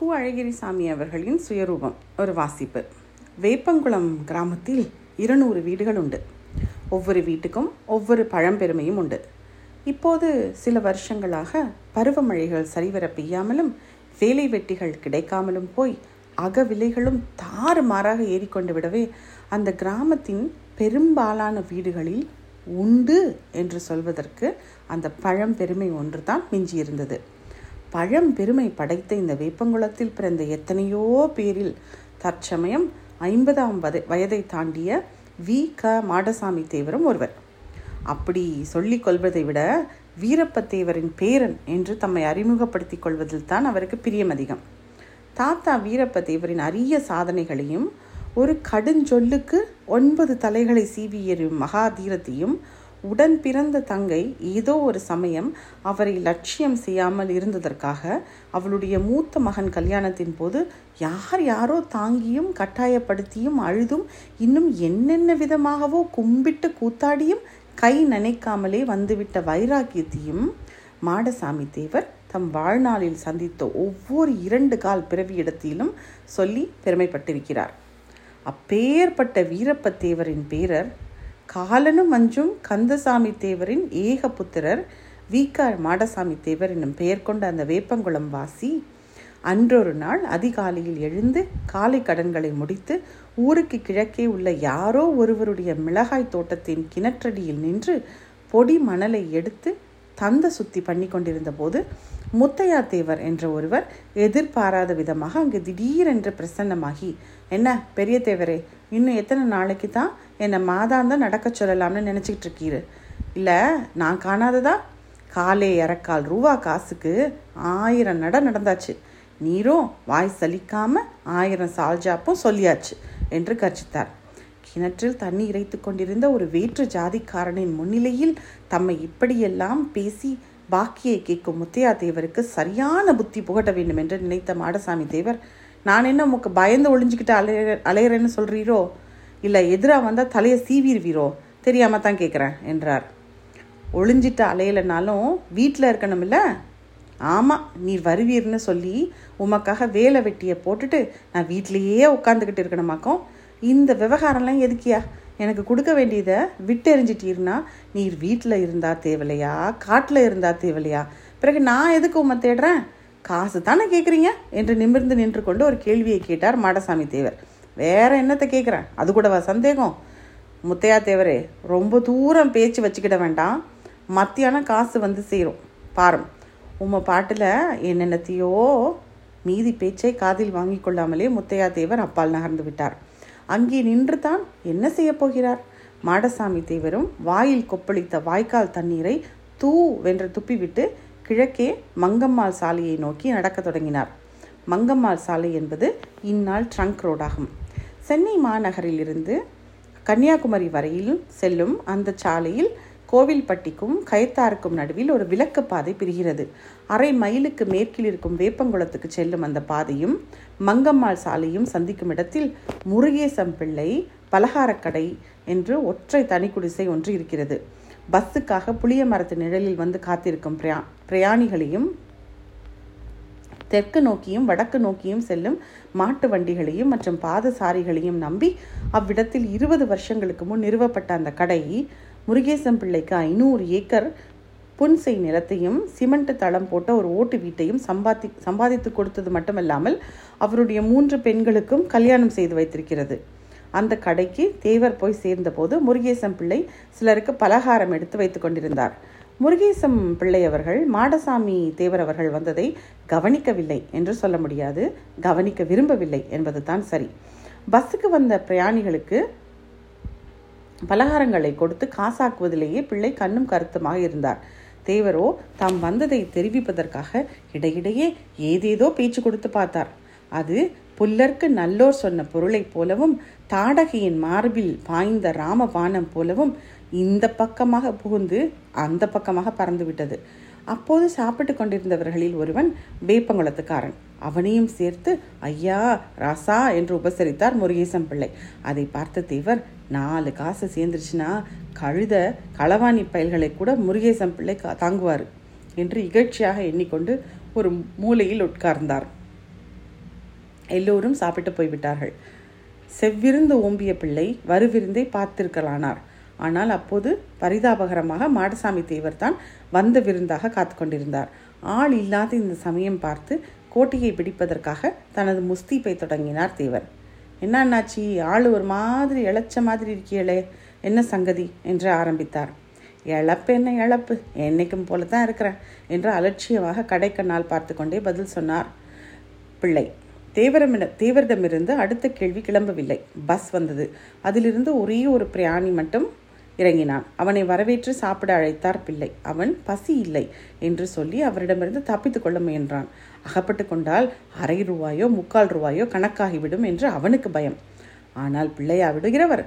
கு அழகிரிசாமி அவர்களின் சுயரூபம். ஒரு வாசிப்பு. வேப்பங்குளம் கிராமத்தில் இருநூறு வீடுகள் உண்டு. ஒவ்வொரு வீட்டுக்கும் ஒவ்வொரு பழம்பெருமையும் உண்டு. இப்போது சில வருஷங்களாக பருவமழைகள் சரிவர பெய்யாமலும் வேலை வெட்டிகள் கிடைக்காமலும் போய் அகவிலைகளும் தாறுமாறாக ஏறிக்கொண்டு விடவே அந்த கிராமத்தின் பெரும்பாலான வீடுகளில் உண்டு என்று சொல்வதற்கு அந்த பழம்பெருமை ஒன்று தான் பழம் பெருமை படைத்த இந்த வேப்பங்குளத்தில் பிறந்த எத்தனையோ பேரில் தற்சமயம் ஐம்பதாம் வதை வயதை தாண்டிய வி. க. மாடசாமி தேவரும் ஒருவர். அப்படி சொல்லிக் கொள்வதை விட வீரப்ப தேவரின் பேரன் என்று தம்மை அறிமுகப்படுத்திக் கொள்வதில் தான் அவருக்கு பிரியம் அதிகம். தாத்தா வீரப்ப தேவரின் அரிய சாதனைகளையும் ஒரு கடுஞ்சொல்லுக்கு ஒன்பது தலைகளை சீவி எறியும் மகாதீரத்தையும் உடன் பிறந்த தங்கை ஏதோ ஒரு சமயம் அவரை லட்சியம் செய்யாமல் இருந்ததற்காக அவளுடைய மூத்த மகன் கல்யாணத்தின் போது யார் யாரோ தாங்கியும் கட்டாயப்படுத்தியும் அழுதும் இன்னும் என்னென்ன விதமாகவோ கும்பிட்டு கூத்தாடியும் கை நினைக்காமலே வந்துவிட்ட வைராக்கியத்தையும் மாடசாமி தேவர் தம் வாழ்நாளில் சந்தித்த ஒவ்வொரு இரண்டு கால் பிறவி இடத்திலும் சொல்லி பெருமைப்பட்டிருக்கிறார். அப்பேற்பட்ட வீரப்ப தேவரின் பேரர் காலனும் மஞ்சும் கந்தசாமி தேவரின் ஏக புத்திரர் வீக்கார் மாடசாமி தேவர் என்னும் பெயர் கொண்ட அந்த வேப்பங்குளம் வாசி அன்றொரு நாள் அதிகாலையில் எழுந்து காலை கடன்களை முடித்து ஊருக்கு கிழக்கே உள்ள யாரோ ஒருவருடைய மிளகாய் தோட்டத்தின் கிணற்றடியில் நின்று பொடி மணலை எடுத்து தந்த சுத்தி பண்ணி கொண்டிருந்த போது முத்தையா தேவர் என்ற ஒருவர் எதிர்பாராத விதமாக அங்கு திடீரென்று பிரசன்னமாகி என்ன பெரிய தேவரே இன்னும் எத்தனை நாளைக்கு தான் என்னை மாதாந்தான் நடக்க சொல்லலாம்னு நினச்சிக்கிட்டு இருக்கீரு? இல்லை நான் காணாததா? காலே இறக்கால் ரூபா காசுக்கு ஆயிரம் நட நடந்தாச்சு. நீரும் வாய் சலிக்காம ஆயிரம் சால்ஜாப்பும் சொல்லியாச்சு என்று கர்ச்சித்தார் கிணற்றில் தண்ணி இறைத்து கொண்டிருந்த ஒரு வேற்று ஜாதிக்காரனின் முன்னிலையில் தம்மை இப்படியெல்லாம் பேசி பாக்கியை கேட்கும் முத்தையா தேவருக்கு சரியான புத்தி புகட்ட வேண்டும் என்று நினைத்த மாடசாமி தேவர் நான் என்ன உமக்கு பயந்து ஒளிஞ்சுக்கிட்டு அலைய அலையிறேன்னு சொல்கிறீரோ இல்லை எதிராக வந்தால் தலையை சீவிடுவீரோ? தெரியாமல் தான் கேட்குறேன் என்றார். ஒளிஞ்சிட்டு அலையலைனாலும் வீட்டில் இருக்கணும் இல்லை ஆமாம் நீ வருவீர்னு சொல்லி உமக்காக வேலை வெட்டியை போட்டுட்டு நான் வீட்லேயே உட்காந்துக்கிட்டு இருக்கணுமாக்கும்? இந்த விவகாரம்லாம் எதுக்கியா? எனக்கு கொடுக்க வேண்டியதை விட்டு எறிஞ்சிட்டீர்னா நீர் வீட்டில் இருந்தா தேவலையா காட்டில் இருந்தா தேவலையா பிறகு நான் எதுக்கு உம்மை தேடுறேன்? காசு தானே கேட்குறீங்க என்று நிமிர்ந்து நின்று கொண்டு ஒரு கேள்வியை கேட்டார் மாடசாமி தேவர். வேற என்னத்தை கேட்குறேன் அது கூடவா சந்தேகம்? முத்தையா தேவரே ரொம்ப தூரம் பேச்சு வச்சுக்கிட வேண்டாம். மத்தியானம் காசு வந்து சேரும். பாரும். உம்மை பாட்டில் என்னென்னத்தையோ மீதி பேச்சை காதில் வாங்கி கொள்ளாமலே முத்தையா தேவர் அப்பால் நகர்ந்து விட்டார். அங்கே நின்றுதான் என்ன செய்யப்போகிறார் மாடசாமி தேவரும் வாயில் கொப்பளித்த வாய்க்கால் தண்ணீரை தூ வென்று துப்பிவிட்டு கிழக்கே மங்கம்மாள் சாலையை நோக்கி நடக்கத் தொடங்கினார். மங்கம்மாள் சாலை என்பது இந்நாள் ட்ரங்க் ரோடாகும். சென்னை மாநகரிலிருந்து கன்னியாகுமரி வரையில் செல்லும் அந்த சாலையில் கோவில்பட்டிக்கும் கயத்தாருக்கும் நடுவில் ஒரு விளக்கு பாதை பிரிகிறது. அரை மைலுக்கு மேற்கில் இருக்கும் வேப்பங்குளத்துக்கு செல்லும் அந்த பாதையும் மங்கம்மாள் சாலையும் சந்திக்கும் இடத்தில் முருகேசம் பிள்ளை பலகாரக்கடை என்று ஒற்றை தனி குடிசை ஒன்று இருக்கிறது. பஸ்ஸுக்காக புளிய மரத்து நிழலில் வந்து காத்திருக்கும் பிரயா பிரயாணிகளையும் தெற்கு நோக்கியும் வடக்கு நோக்கியும் செல்லும் மாட்டு வண்டிகளையும் மற்றும் பாதசாரிகளையும் நம்பி அவ்விடத்தில் இருபது வருஷங்களுக்கு முன் நிறுவப்பட்ட அந்த கடை முருகேசம் பிள்ளைக்கு ஐநூறு ஏக்கர் புன்சை நிலத்தையும் சிமெண்ட் தளம் போட்ட ஒரு ஓட்டு வீட்டையும் சம்பாதி சம்பாதித்து கொடுத்தது மட்டுமல்லாமல் அவருடைய மூன்று பெண்களுக்கும் கல்யாணம் செய்து வைத்திருக்கிறது. அந்த கடைக்கு தேவர் போய் சேர்ந்தபோது முருகேசம் பிள்ளை சிலருக்கு பலகாரம் எடுத்து வைத்து கொண்டிருந்தார். முருகேசம் பிள்ளை அவர்கள் மாடசாமி தேவர் அவர்கள் வந்ததை கவனிக்கவில்லை என்று சொல்ல முடியாது. கவனிக்க விரும்பவில்லை என்பது தான் சரி. பஸ்ஸுக்கு வந்த பிரயாணிகளுக்கு பலகாரங்களை கொடுத்து காசாக்குவதிலேயே பிள்ளை கண்ணும் கருத்துமாக இருந்தார். தேவரோ தாம் வந்ததை தெரிவிப்பதற்காக இடையிடையே ஏதேதோ பேச்சு கொடுத்து பார்த்தார். அது புல்லர்க்கு நல்லோர் சொன்ன பொருளைப் போலவும் தாடகையின் மார்பில் பாய்ந்த ராமபானம் போலவும் இந்த பக்கமாக புகுந்து அந்த பக்கமாக பறந்து விட்டது அப்போது சாப்பிட்டு கொண்டிருந்தவர்களில் ஒருவன் வேப்பங்குளத்துக்காரன். அவனையும் சேர்த்து ஐயா ராசா என்று உபசரித்தார் முருகேசம் பிள்ளை. அதை பார்த்த தேவர் நாலு காசு சேர்ந்துருச்சுன்னா கழுத களவாணி பயல்களை கூட முருகேசம் பிள்ளை தாங்குவார் என்று இகழ்ச்சியாக எண்ணிக்கொண்டு ஒரு மூலையில் உட்கார்ந்தார். எல்லோரும் சாப்பிட்டு போய்விட்டார்கள். செவ்விருந்து ஓம்பிய பிள்ளை வருவிருந்தை பார்த்திருக்கலானார். ஆனால் அப்போது பரிதாபகரமாக மாடசாமி தேவர் தான் வந்த விருந்தாக காத்து கொண்டிருந்தார். ஆள் இல்லாத இந்த சமயம் பார்த்து கோட்டையை பிடிப்பதற்காக தனது முஸ்தீப்பை தொடங்கினார் தேவர். என்னாச்சி ஆள் ஒரு மாதிரி இழைச்ச மாதிரி இருக்கியளே என்ன சங்கதி? என்று ஆரம்பித்தார். இழப்பு என்ன இழப்பு? என்னைக்கும் போல தான் இருக்கிறேன் என்று அலட்சியமாக கடைக்கண்ணால் பார்த்து கொண்டே பதில் சொன்னார். பிள்ளை. தேவரமிட தேவரிடமிருந்து அடுத்த கேள்வி கிளம்பவில்லை. பஸ் வந்தது. அதிலிருந்து ஒரே ஒரு பிரயாணி மட்டும் இறங்கினான். அவனை வரவேற்று சாப்பிட அழைத்தார் பிள்ளை. அவன் பசி இல்லை என்று சொல்லி அவரிடமிருந்து தப்பித்து கொள்ள முயன்றான். அகப்பட்டு கொண்டால் அரை ரூபாயோ முக்கால் ரூபாயோ கணக்காகிவிடும் என்று அவனுக்கு பயம். ஆனால் பிள்ளையா விடுகிறவர்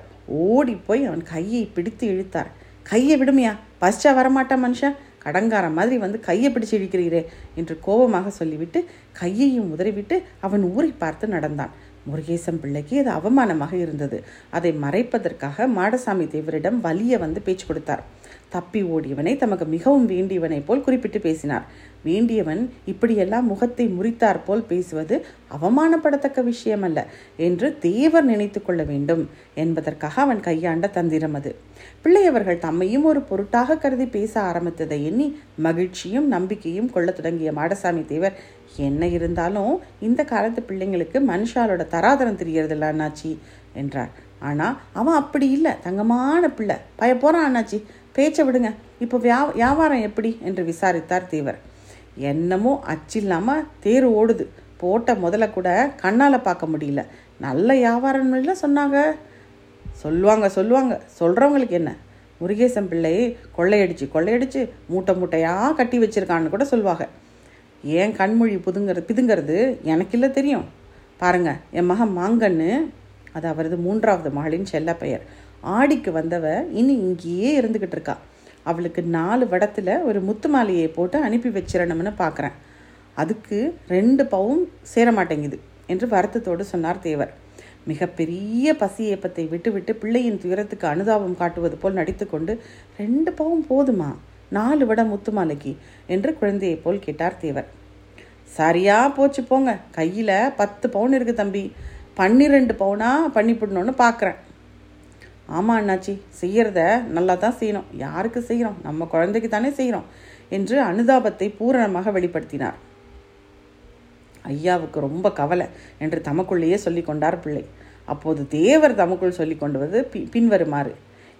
ஓடி போய் அவன் கையை பிடித்து இழுத்தார். கையை விடுமையா? பஸ்டா வரமாட்டான் மனுஷன்? கடங்கார மாதிரி வந்து கையை பிடிச்சு இழுக்கிறீரே என்று கோபமாக சொல்லிவிட்டு கையையும் உதறிவிட்டு அவன் ஊரை பார்த்து நடந்தான். முருகேசம் பிள்ளைக்கு அது அவமானமாக இருந்தது. அதை மறைப்பதற்காக மாடசாமி தேவரிடம் வலிய வந்து பேச்சு கொடுத்தார். தப்பி ஓடியவனை தமக்கு மிகவும் வேண்டியவனை போல் குறிப்பிட்டு பேசினார். வேண்டியவன் இப்படியெல்லாம் முகத்தை முறித்தார் போல் பேசுவது அவமானப்படத்தக்க விஷயம் அல்ல என்று தேவர் நினைத்து கொள்ள வேண்டும் என்பதற்காக அவன் கையாண்ட தந்திரம் அது. பிள்ளையவர்கள் தம்மையும் ஒரு பொருட்டாக கருதி பேச ஆரம்பித்ததை எண்ணி மகிழ்ச்சியும் நம்பிக்கையும் கொள்ள தொடங்கிய மாடசாமி தேவர் என்ன இருந்தாலும் இந்த காலத்து பிள்ளைங்களுக்கு மனுஷாலோட தராதரம் தெரியறதில்ல அண்ணாச்சி என்றார். ஆனால் அவன் அப்படி இல்லை. தங்கமான பிள்ளை. பய போகிறான் அண்ணாச்சி. பேச்சை விடுங்க. இப்போ வியா வியாபாரம் எப்படி? என்று விசாரித்தார் தேவர். என்னமோ அச்சில்லாமல் தேர் ஓடுது. போட்ட முதல்ல கூட கண்ணால் பார்க்க முடியல. நல்ல வியாபாரம்ல சொன்னாங்க. சொல்லுவாங்க சொல்லுவாங்க. சொல்கிறவங்களுக்கு என்ன? முருகேசன் பிள்ளை கொள்ளையடிச்சு கொள்ளையடிச்சு மூட்டை மூட்டையாக கட்டி வச்சிருக்கான்னு கூட சொல்லுவாங்க ஏன் கண்மொழி புதுங்கிறது பிதுங்கிறது? எனக்கு இல்லை தெரியும். பாருங்க என் மகன் மாங்கன்னு அது அவரது மூன்றாவது மகளின் செல்ல பெயர். ஆடிக்கு வந்தவ இனி இங்கேயே இருந்துக்கிட்டு இருக்கா. அவளுக்கு நாலு வடத்தில் ஒரு முத்து மாலையை போட்டு அனுப்பி வச்சிடணும்னு பார்க்குறேன் அதுக்கு ரெண்டு பவும் சேர மாட்டேங்குது என்று வருத்தத்தோடு சொன்னார் தேவர். மிகப்பெரிய பசி ஏப்பத்தை விட்டுவிட்டு பிள்ளையின் துயரத்துக்கு அனுதாபம் காட்டுவது போல் நடித்துக்கொண்டு ரெண்டு பவும் போதுமா? நாலு வட முத்துமாலைக்கு என்று குழந்தையை போல் கேட்டார் தேவர். சரியா போச்சு போங்க. கையில் பத்து பவுன் இருக்கு தம்பி. பன்னிரெண்டு பவுனா பண்ணிவிடணும்னு பார்க்குறேன் ஆமாம் அண்ணாச்சி. செய்கிறத நல்லா தான் செய்யணும். யாருக்கு செய்கிறோம் நம்ம குழந்தைக்கு தானே செய்கிறோம் என்று அனுதாபத்தை பூரணமாக வெளிப்படுத்தினார். ஐயாவுக்கு ரொம்ப கவலை என்று தமக்குள்ளேயே சொல்லி கொண்டார் பிள்ளை. அப்போது தேவர் தமக்குள் சொல்லி கொண்டுவது பி பின்வருமாறு.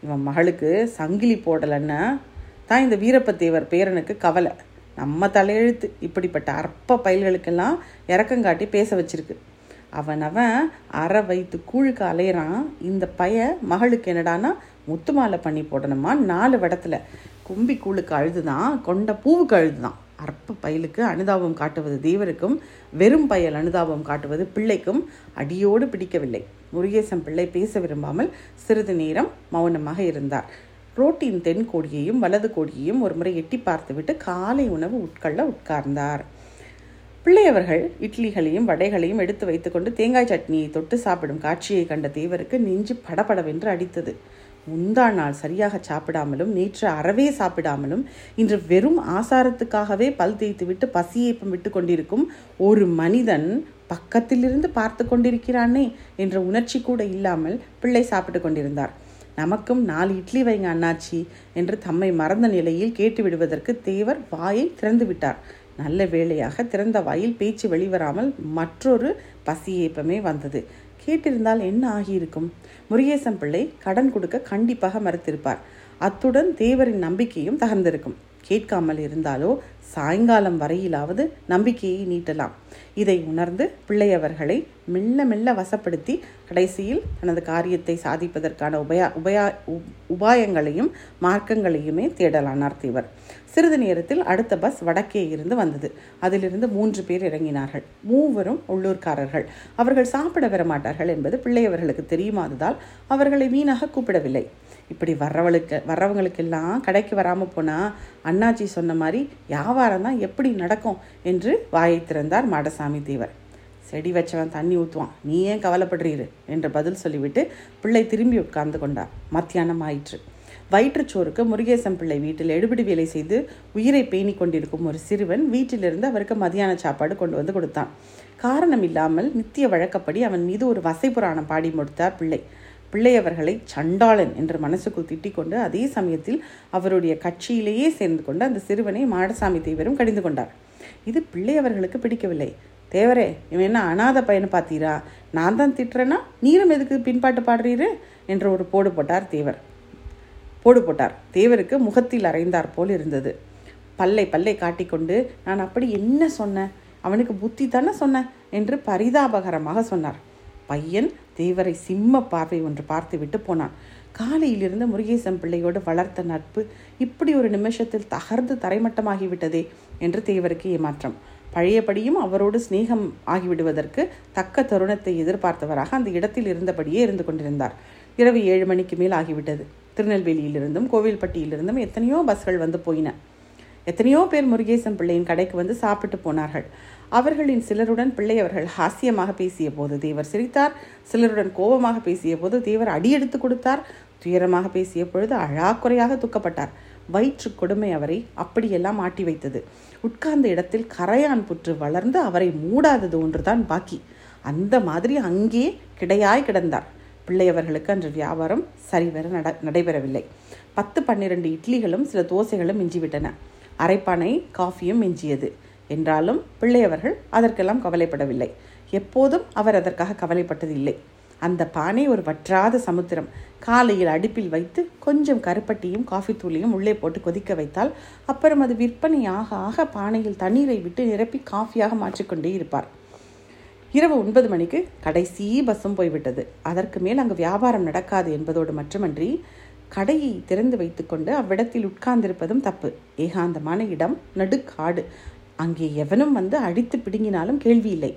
இவன் மகளுக்கு சங்கிலி போடலைன்னா தான் இந்த வீரப்பத்தேவர் பேரனுக்கு கவலை. நம்ம தலையெழுத்து. இப்படிப்பட்ட அற்ப பயல்களுக்கெல்லாம் இறக்கங்காட்டி பேச வச்சிருக்கு. அவன் அவன் அரை வைத்து கூழுக்கு அலையிறான். இந்த பைய மகளுக்கு என்னடானா முத்து மாலை பண்ணி போடணுமா? நாலு வடத்துல. கும்பி கூழுக்கு அழுதுதான் கொண்ட பூவுக்கு அழுதுதான். அற்ப பயலுக்கு அனுதாபம் காட்டுவது தேவருக்கும் வெறும் பயல் அனுதாபம் காட்டுவது பிள்ளைக்கும் அடியோடு பிடிக்கவில்லை. முருகேசன் பிள்ளை பேச விரும்பாமல் சிறிது நேரம் மௌனமாக இருந்தார். ரோட்டின் தென் கோடியையும் வலது கோடியையும் ஒரு முறை எட்டி பார்த்துவிட்டு காலை உணவு உட்கொள்ள உட்கார்ந்தார். பிள்ளையவர்கள் இட்லிகளையும் வடைகளையும் எடுத்து வைத்துக்கொண்டு தேங்காய் சட்னியை தொட்டு சாப்பிடும் காட்சியை கண்ட தேவருக்கு நெஞ்சு படபடவென்று அடித்தது. முந்தா நாள் சரியாக சாப்பிடாமலும் நேற்று அறவே சாப்பிடாமலும் இன்று வெறும் ஆசாரத்துக்காகவே பல் தேய்த்துவிட்டு பசியேப்பம் விட்டு கொண்டிருக்கும் ஒரு மனிதன் பக்கத்திலிருந்து பார்த்து கொண்டிருக்கிறானே என்ற உணர்ச்சி கூட இல்லாமல் பிள்ளை சாப்பிட்டு கொண்டிருந்தார். நமக்கும் நாலு இட்லி வைங்க அண்ணாச்சி என்று தம்மை மறந்த நிலையில் கேட்டு விடுவதற்கு தேவர் வாயை திறந்து விட்டார். நல்ல வேளையாக திறந்த வாயில் பேச்சு வெளிவராமல் மற்றொரு பசியேப்பமே வந்தது. கேட்டிருந்தால் என்ன ஆகியிருக்கும்? முருகேசன் பிள்ளை கடன் கொடுக்க கண்டிப்பாக மறுத்திருப்பார். அத்துடன் தேவரின் நம்பிக்கையும் தகர்ந்திருக்கும். கேட்காமல் இருந்தாலோ சாயங்காலம் வரையிலாவது நம்பிக்கையை நீட்டலாம். இதை உணர்ந்து பிள்ளையவர்களை மெல்ல மெல்ல வசப்படுத்தி கடைசியில் தனது காரியத்தை சாதிப்பதற்கான உபயா உபயா உபாயங்களையும் மார்க்கங்களையுமே தேடலானார் தேவர் சிறிது நேரத்தில் அடுத்த பஸ் வடக்கே இருந்து வந்தது. அதிலிருந்து மூன்று பேர் இறங்கினார்கள். மூவரும் உள்ளூர்காரர்கள். அவர்கள் சாப்பிட வரமாட்டார்கள் என்பது பிள்ளையவர்களுக்கு தெரியுமாததால் அவர்களை வீணாக கூப்பிடவில்லை. இப்படி வர்றவளுக்கு வர்றவங்களுக்கெல்லாம் கடைக்கு வராமல் போனால் அண்ணாச்சி சொன்ன மாதிரி வியாபாரம் தான் எப்படி நடக்கும் என்று வாயை திறந்தார் மாடசாமி தேவர். செடி வச்சவன் தண்ணி ஊற்றுவான் நீ ஏன் கவலைப்படுறீரு? என்று பதில் சொல்லிவிட்டு பிள்ளை திரும்பி உட்கார்ந்து கொண்டார். மத்தியானம் ஆயிற்று. வயிற்றுச்சோருக்கு முருகேசன் பிள்ளை வீட்டில் எடுபிடி வேலை செய்து உயிரை பேணி கொண்டிருக்கும் ஒரு சிறுவன் வீட்டிலிருந்து அவருக்கு மதியான சாப்பாடு கொண்டு வந்து கொடுத்தான். காரணம் இல்லாமல் நித்திய வழக்கப்படி அவன் மீது ஒரு வசை புராணம் பாடி முடித்தார் பிள்ளை. பிள்ளையவர்களை சண்டாளன் என்று மனசுக்குள் திட்டிக் கொண்டு அதே சமயத்தில் அவருடைய கட்சியிலேயே சேர்ந்து கொண்டு அந்த சிறுவனை மாடசாமி தேவரும் கடிந்து கொண்டார். இது பிள்ளை அவர்களுக்கு பிடிக்கவில்லை. தேவரே இவன் என்ன அனாத பையனை பார்த்தீரா? நான் தான் திட்டுறேன்னா நீரும் எதுக்கு பின்பாட்டு பாடுறீரு? என்று ஒரு போடு போட்டார் தேவர். போடு போட்டார். தேவருக்கு முகத்தில் அறைந்தார் போல் இருந்தது. பல்லை பல்லை காட்டிக்கொண்டு நான் அப்படி என்ன சொன்னேன் அவனுக்கு புத்தி தானே சொன்னேன் என்று பரிதாபகரமாக சொன்னார். பையன் தேவரை சிம்ம பார்வை ஒன்று பார்த்து விட்டு போனான். காலையிலிருந்து முருகேசன் பிள்ளையோடு வளர்த்த நட்பு இப்படி ஒரு நிமிஷத்தில் தகர்ந்து தரைமட்டமாகிவிட்டதே என்று தேவருக்கு ஏமாற்றம். பழையபடியும் அவரோடு சிநேகம் ஆகிவிடுவதற்கு தக்க தருணத்தை எதிர்பார்த்தவராக அந்த இடத்தில் இருந்தபடியே இருந்து கொண்டிருந்தார். இரவு ஏழு மணிக்கு மேல் ஆகிவிட்டது. திருநெல்வேலியிலிருந்தும் கோவில்பட்டியிலிருந்தும் எத்தனையோ பஸ்கள் வந்து போயின. எத்தனையோ பேர் முருகேசன் பிள்ளையின் கடைக்கு வந்து சாப்பிட்டு போனார்கள். அவர்களின் சிலருடன் பிள்ளை அவர்கள் ஹாஸ்யமாக பேசிய போது தேவர் சிரித்தார். சிலருடன் கோபமாக பேசிய போது தேவர் அடியெடுத்து கொடுத்தார். துயரமாக பேசிய பொழுது அழாக்குறையாக துக்கப்பட்டார். வயிற்று கொடுமை அவரை அப்படியெல்லாம் ஆட்டி வைத்தது. உட்கார்ந்த இடத்தில் கரையான் புற்று வளர்ந்து அவரை மூடாதது ஒன்றுதான் பாக்கி. அந்த மாதிரி அங்கே கிடையாய் கிடந்தார். பிள்ளையவர்களுக்கு அன்று வியாபாரம் சரிவர நட நடைபெறவில்லை. பத்து பன்னிரண்டு இட்லிகளும் சில தோசைகளும் மிஞ்சிவிட்டன. அரைப்பானை காஃபியும் மிஞ்சியது. என்றாலும் பிள்ளையவர்கள் அதற்கெல்லாம் கவலைப்படவில்லை. எப்போதும் அவர் அதற்காக கவலைப்பட்டது இல்லை அந்த பானை ஒரு வற்றாத சமுத்திரம். காலையில் அடுப்பில் வைத்து கொஞ்சம் கருப்பட்டியும் காஃபி தூளையும் உள்ளே போட்டு கொதிக்க வைத்தால் அப்புறம் அது விற்பனை ஆக ஆக பானையில் தண்ணீரை விட்டு நிரப்பி காஃபியாக மாற்றிக்கொண்டே இருப்பார். இரவு ஒன்பது மணிக்கு கடைசி பஸ்ஸும் போய்விட்டது. அதற்கு மேல் அங்கு வியாபாரம் நடக்காது என்பதோடு மட்டுமன்றி கடையை திறந்து வைத்துக்கொண்டு அவ்விடத்தில் உட்கார்ந்திருப்பதும் தப்பு. ஏகாந்தமான இடம் நடுக்காடு. அங்கே எவனும் வந்து அடித்து பிடுங்கினாலும் கேள்வி இல்லை.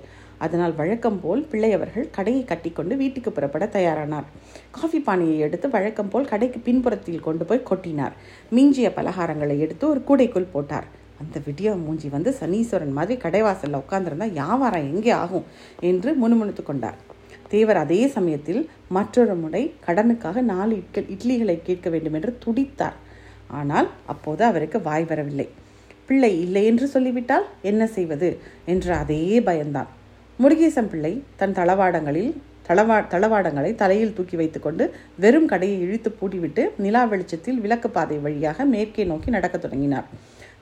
அதனால் வழக்கம் போல் பிள்ளையவர்கள் கடையை கட்டிக்கொண்டு வீட்டுக்கு புறப்பட தயாரானார். காஃபி பானையை எடுத்து வழக்கம் போல் கடைக்கு பின்புறத்தில் கொண்டு போய் கொட்டினார். மிஞ்சிய பலகாரங்களை எடுத்து ஒரு கூடைக்குள் போட்டார். அந்த விடிய மூஞ்சி வந்து சனீஸ்வரன் மாதிரி கடைவாசலில் உட்காந்துருந்தா வியாபாரம் எங்கே ஆகும் என்று முணுமுணுத்து கொண்டார். தேவர் அதே சமயத்தில் மற்றொரு முறை கடனுக்காக நாலு இட்கள் இட்லிகளை கேட்க வேண்டும் என்று துடித்தார். ஆனால் அப்போது அவருக்கு வாய் வரவில்லை. பிள்ளை இல்லை என்று சொல்லிவிட்டால் என்ன செய்வது? என்ற அதே பயந்தான் முருகேசன் பிள்ளை தன் தளவாடங்களில் தளவா தளவாடங்களை தலையில் தூக்கி வைத்துக்கொண்டு வெறும் கடையை இழுத்து பூட்டிவிட்டு நிலா வெளிச்சத்தில் விளக்கு பாதை வழியாக மேற்கே நோக்கி நடக்கத் தொடங்கினார்.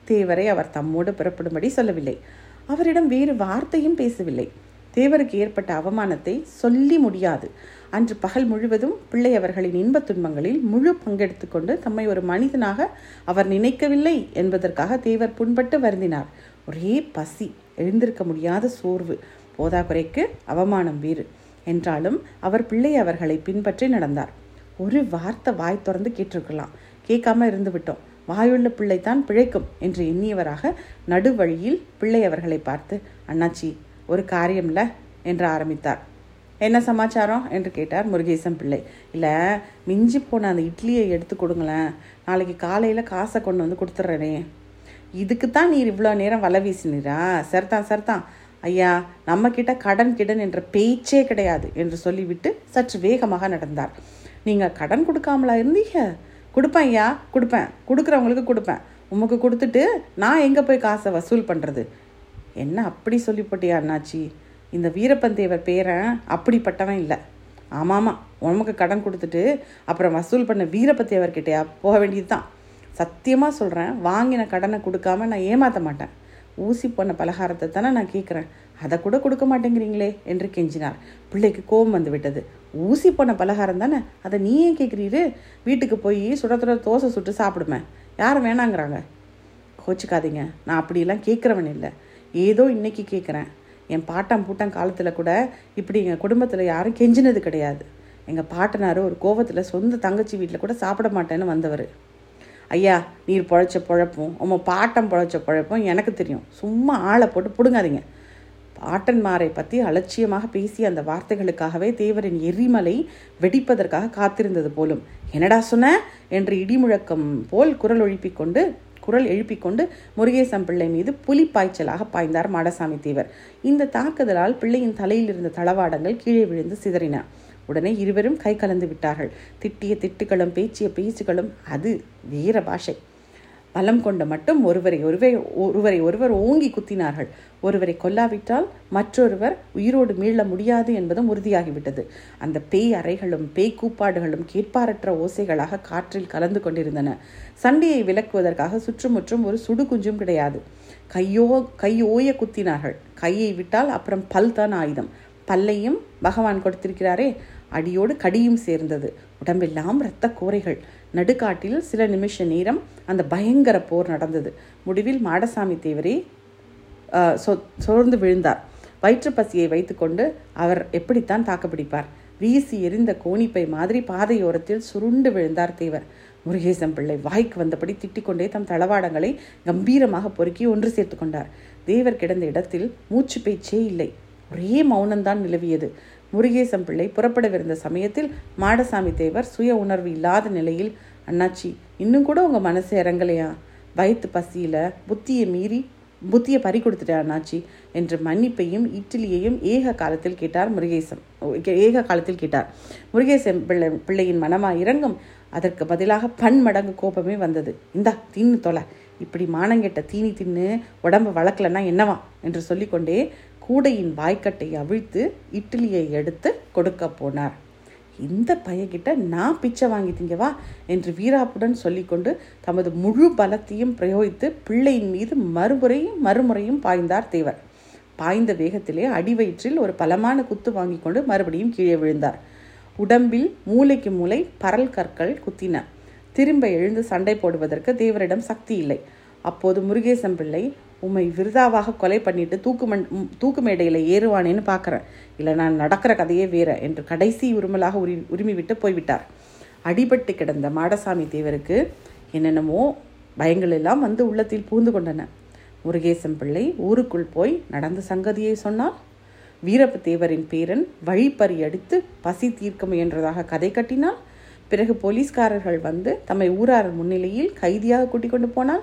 தேவரை அவர் தம்மோடு புறப்படும்படி சொல்லவில்லை. அவரிடம் வேறு வார்த்தையும் பேசவில்லை. தேவருக்கு ஏற்பட்ட அவமானத்தை சொல்லி முடியாது. அன்று பகல் முழுவதும் பிள்ளை அவர்களின் இன்பத் துன்பங்களில் முழு பங்கெடுத்து கொண்டு தம்மை ஒரு மனிதனாக அவர் நினைக்கவில்லை என்பதற்காக தேவர் புண்பட்டு வருந்தினார். ஒரே பசி எழுந்திருக்க முடியாத சோர்வு போதாக்குறைக்கு அவமானம் வேறு. என்றாலும் அவர் பிள்ளை அவர்களை பின்பற்றி நடந்தார். ஒரு வார்த்தை வாய் திறந்து கேட்டிருக்கலாம். கேட்காம இருந்து விட்டோம். வாயுள்ள பிள்ளைத்தான் பிழைக்கும் என்று எண்ணியவராக நடுவழியில் பிள்ளை அவர்களை பார்த்து அண்ணாச்சி ஒரு காரியம்ல என்று ஆரம்பித்தார். என்ன சமாச்சாரம்? என்று கேட்டார் முருகேசன் பிள்ளை. இல்லை மிஞ்சி போன அந்த இட்லியை எடுத்து கொடுங்களேன். நாளைக்கு காலையில் காசை கொண்டு வந்து கொடுத்துட்றேனே இதுக்கு தான் நீர் இவ்வளோ நேரம் வலை வீசினீரா? சரிதான் சரிதான். ஐயா நம்மக்கிட்ட கடன் கிடன் என்ற பேச்சே கிடையாது என்று சொல்லிவிட்டு சற்று வேகமாக நடந்தார். நீங்கள் கடன் கொடுக்காமலா இருந்தீங்க? கொடுப்பேன் ஐயா கொடுப்பேன். கொடுக்குறவங்களுக்கு கொடுப்பேன். உமக்கு கொடுத்துட்டு நான் எங்கே போய் காசை வசூல் பண்ணுறது என்ன அப்படி சொல்லி போட்டியா அண்ணாச்சி? இந்த வீரப்பன் தேவர் பேரன் அப்படிப்பட்டவன் இல்லை. ஆமாம் உனக்கு கடன் கொடுத்துட்டு அப்புறம் வசூல் பண்ண வீரப்பத்தேவர்கிட்டயா போக வேண்டியது தான் சத்தியமாக சொல்கிறேன் வாங்கின கடனை கொடுக்காம நான் ஏமாற்ற மாட்டேன். ஊசி போன பலகாரத்தை தானே நான் கேட்குறேன் அதை கூட கொடுக்க மாட்டேங்கிறீங்களே என்று கெஞ்சினார். பிள்ளைக்கு கோபம் வந்து விட்டது. ஊசி போன பலகாரம் தானே? அதை நீ ஏன் கேட்குறீரு வீட்டுக்கு போய் சுட சுட தோசை சுட்டு சாப்பிடுமே. யாரும் வேணாங்கிறாங்க? கோச்சிக்காதீங்க. நான் அப்படியெல்லாம் கேட்குறவன் இல்லை. ஏதோ இன்றைக்கி கேட்குறேன் என் பாட்டம் பூட்டம் காலத்தில் கூட இப்படி எங்கள் குடும்பத்தில் யாரும் கெஞ்சினது கிடையாது. எங்கள் பாட்டனார் ஒரு கோவத்தில் சொந்த தங்கச்சி வீட்டில் கூட சாப்பிட மாட்டேன்னு வந்தவர். ஐயா நீர் பொழைச்ச பொழப்பும் உங்கள் பாட்டம் பொழைச்ச பொழப்பும் எனக்கு தெரியும். சும்மா ஆளை போட்டு பிடுங்காதீங்க. பாட்டன்மாரை பற்றி அலட்சியமாக பேசிய அந்த வார்த்தைகளுக்காகவே தேவரின் எரிமலை வெடிப்பதற்காக காத்திருந்தது போலும். என்னடா சொன்ன? என்று இடிமுழக்கம் போல் குரல் எழுப்பிக் கொண்டு குரல் எழுப்பிக்கொண்டு முருகேசம் பிள்ளை மீது புலி பாய்ச்சலாக பாய்ந்தார் மாடசாமி தேவர். இந்த தாக்குதலால் பிள்ளையின் தலையில் இருந்த தளவாடங்கள் கீழே விழுந்து சிதறின. உடனே இருவரும் கை கலந்து விட்டார்கள். திட்டிய திட்டுகளும் பேச்சிய பேச்சுகளும் அது வீர பாஷை. பலம் கொண்ட மட்டும் ஒருவரை ஒருவரை ஒருவரை ஒருவர் ஓங்கி குத்தினார்கள். ஒருவரை கொல்லாவிட்டால் மற்றொருவர் உயிரோடு மீள முடியாது என்பதும் உறுதியாகிவிட்டது. அந்த பேய் அறைகளும் பேய் கூப்பாடுகளும் கேட்பாரற்ற ஓசைகளாக காற்றில் கலந்து கொண்டிருந்தன. சண்டையை விலக்குவதற்காக சுற்றுமுற்றும் ஒரு சுடு குஞ்சும் கிடையாது. கையோ கையோய குத்தினார்கள். கையை விட்டால் அப்புறம் பல் தான் ஆயுதம். பல்லையும் பகவான் கொடுத்திருக்கிறாரே. அடியோடு கடியும் சேர்ந்தது. உடம்பெல்லாம் இரத்த கோரைகள். நடுக்காட்டில் சில நிமிஷ நேரம் அந்த பயங்கர போர் நடந்தது. முடிவில் மாடசாமி தேவரே சொ சோர்ந்து விழுந்தார். வயிற்றுப்பசியை வைத்துக்கொண்டு அவர் எப்படித்தான் தாக்குப்பிடிப்பார்? வீசி எரிந்த கோணிப்பை மாதிரி பாதையோரத்தில் சுருண்டு விழுந்தார் தேவர். முருகேசம் பிள்ளை வாய்க்கு வந்தபடி திட்டிக்கொண்டே தம் தளவாடங்களை கம்பீரமாக பொறுக்கி ஒன்று சேர்த்து கொண்டார் தேவர் கிடந்த இடத்தில் மூச்சு பேச்சே இல்லை. ஒரே மௌனம்தான் நிலவியது. முருகேசம் பிள்ளை புறப்படவிருந்த சமயத்தில் மாடசாமி தேவர் சுய உணர்வு இல்லாத நிலையில் அண்ணாச்சி இன்னும் கூட உங்கள் மனசு இறங்கலையா? வயிற்று பசியில் புத்தியை மீறி புத்தியை பறி கொடுத்துட்டேன் அண்ணாச்சி என்று மன்னிப்பையும் இட்லியையும் ஏக காலத்தில் கேட்டார் முருகேசம் ஏக காலத்தில் கேட்டார். முருகேசம் பிள்ளை பிள்ளையின் மனமா இறங்கும். அதற்கு பதிலாக பன்மடங்கு கோபமே வந்தது. இந்தா தீன்னு தொலை. இப்படி மானங்கெட்ட தீனி தின்னு உடம்பு வளர்க்கலன்னா என்னவா? என்று சொல்லிக்கொண்டே கூடையின் வாய்க்கட்டை அவிழ்த்து இட்லியை எடுத்து கொடுக்க போனார். இந்த பையகிட்ட நான் பிச்சை வாங்கி திங்கவா? என்று வீராப்புடன் சொல்லிக்கொண்டு தமது முழு பலத்தையும் பிரயோகித்து பிள்ளையின் மீது மறுமுறையும் மறுமுறையும் பாய்ந்தார் தேவர். பாய்ந்த வேகத்திலே அடிவயிற்றில் ஒரு பலமான குத்து வாங்கி கொண்டு மறுபடியும் கீழே விழுந்தார். உடம்பில் மூளைக்கு மூளை பரல் கற்கள் குத்தின. திரும்ப எழுந்து சண்டை போடுவதற்கு தேவரிடம் சக்தி இல்லை. அப்போது முருகேசம் பிள்ளை உம்மை விருதாவாக கொலை பண்ணிட்டு தூக்கு மண் தூக்கு மேடையில் ஏறுவானேன்னு பார்க்குறேன் இல்லை நான் நடக்கிற கதையே வேற என்று கடைசி உரிமலாக உரி உரிமை விட்டு போய்விட்டார். அடிபட்டு கிடந்த மாடசாமி தேவருக்கு என்னென்னமோ பயங்கள் எல்லாம் வந்து உள்ளத்தில் பூந்து கொண்டன. முருகேசன் பிள்ளை ஊருக்குள் போய் நடந்த சங்கதியை சொன்னால் வீரப்ப தேவரின் பேரன் வழிப்பறி அடித்து பசி தீர்க்க முயன்றதாக கதை கட்டினால் பிறகு போலீஸ்காரர்கள் வந்து தம்மை ஊரார் முன்னிலையில் கைதியாக கூட்டிக் கொண்டு போனால்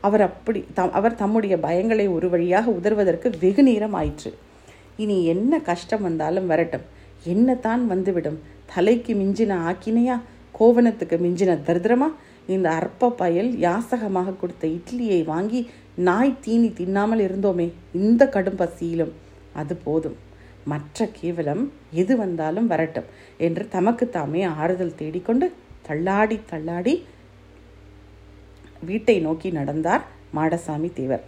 அவர் அப்படி தம் அவர் தம்முடைய பயங்களை ஒரு வழியாக உதர்வதற்கு வெகு நேரம் ஆயிற்று. இனி என்ன கஷ்டம் வந்தாலும் வரட்டும். என்னத்தான் வந்துவிடும்? தலைக்கு மிஞ்சின ஆக்கினையா? கோவணத்துக்கு மிஞ்சின தரித்திரமா? இந்த அற்ப பயல் யாசகமாக கொடுத்த இட்லியை வாங்கி நாய் தீனி தின்னாமல் இருந்தோமே இந்த கடும் பசியிலும். அது போதும். மற்ற கேவலம் எது வந்தாலும் வரட்டும் என்று தமக்கு தாமே ஆறுதல் தேடிக்கொண்டு தள்ளாடி தள்ளாடி வீட்டை நோக்கி நடந்தார் மாடசாமி தேவர்.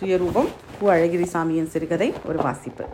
சுயரூபம் கு அழகிரி சாமியின் சிறுகதை ஒரு வாசிப்பு.